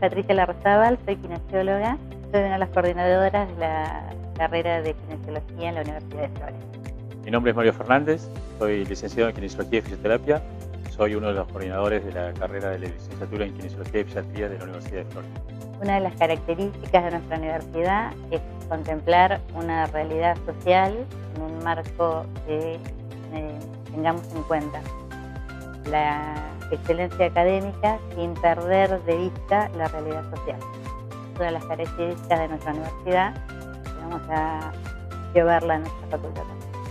Patricia Larrazábal, soy kinesióloga, soy una de las coordinadoras de la carrera de kinesiología en la Universidad de Flores. Mi nombre es Mario Fernández, soy licenciado en kinesiología y fisioterapia, soy uno de los coordinadores de la carrera de la licenciatura en kinesiología y fisiatría de la Universidad de Flores. Una de las características de nuestra universidad es contemplar una realidad social en un marco que eh, tengamos en cuenta la excelencia académica sin perder de vista la realidad social. Todas las características de nuestra universidad vamos a llevarla a nuestra facultad.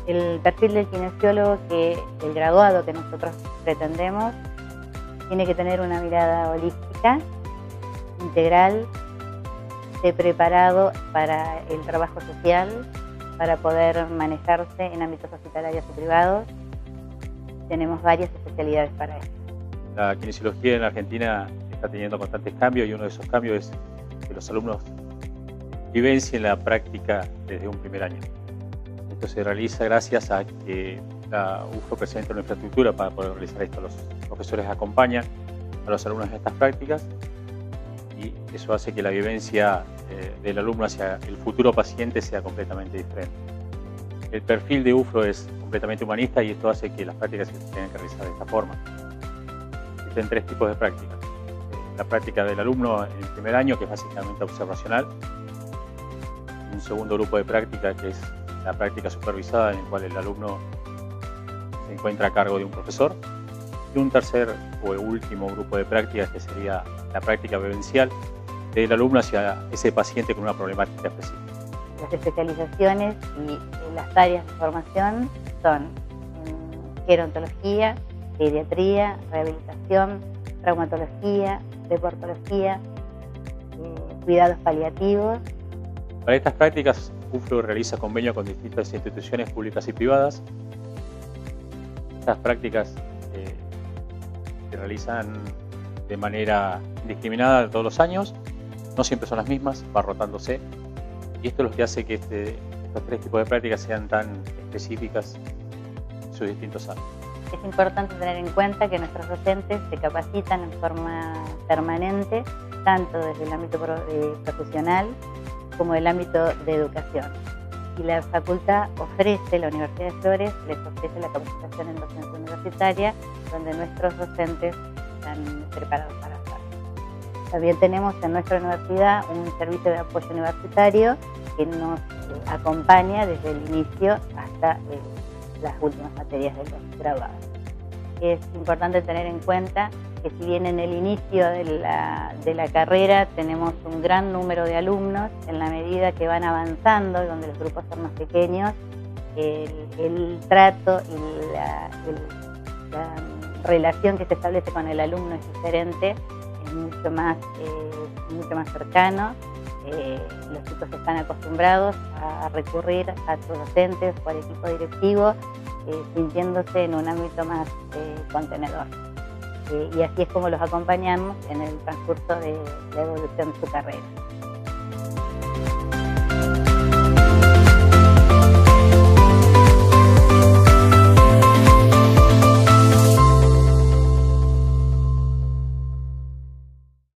El perfil del kinesiólogo que el graduado que nosotros pretendemos tiene que tener una mirada holística, integral, esté preparado para el trabajo social, para poder manejarse en ámbitos hospitalarios y privados. Tenemos varias especialidades para esto. La kinesiología en Argentina está teniendo constantes cambios y uno de esos cambios es que los alumnos vivencien la práctica desde un primer año. Esto se realiza gracias a que la UFO presenta una infraestructura para poder realizar esto. Los profesores acompañan a los alumnos en estas prácticas y eso hace que la vivencia eh, del alumno hacia el futuro paciente sea completamente diferente. El perfil de UFRO es completamente humanista y esto hace que las prácticas se tengan que realizar de esta forma. Existen tres tipos de prácticas. Eh, la práctica del alumno en el primer año, que es básicamente observacional. Un segundo grupo de práctica, que es la práctica supervisada, en el cual el alumno se encuentra a cargo de un profesor. Y un tercer o último grupo de prácticas, que sería la práctica vivencial del alumno hacia ese paciente con una problemática específica. Las especializaciones y las áreas de formación son gerontología, pediatría, rehabilitación, traumatología, deportología, eh, cuidados paliativos. Para estas prácticas, UFRO realiza convenio con distintas instituciones públicas y privadas. Estas prácticas eh, se realizan de manera indiscriminada todos los años, no siempre son las mismas, va rotándose, y esto es lo que hace que este, estos tres tipos de prácticas sean tan específicas en sus distintos ámbitos. Es importante tener en cuenta que nuestros docentes se capacitan en forma permanente, tanto desde el ámbito eh, profesional como el ámbito de educación. Y la facultad ofrece, la Universidad de Flores les ofrece la capacitación en docencia universitaria, donde nuestros docentes están preparados para. También tenemos en nuestra universidad un servicio de apoyo universitario que nos acompaña desde el inicio hasta eh, las últimas materias de los graduados. Es importante tener en cuenta que si bien en el inicio de la, carrera tenemos un gran número de alumnos, en la medida que van avanzando, donde los grupos son más pequeños, el, trato y la, relación que se establece con el alumno es diferente, es mucho más, eh, mucho más cercano. Eh, los chicos están acostumbrados a recurrir a sus docentes o al equipo directivo eh, sintiéndose en un ámbito más contenedor. Y así es como los acompañamos en el transcurso de la evolución de su carrera.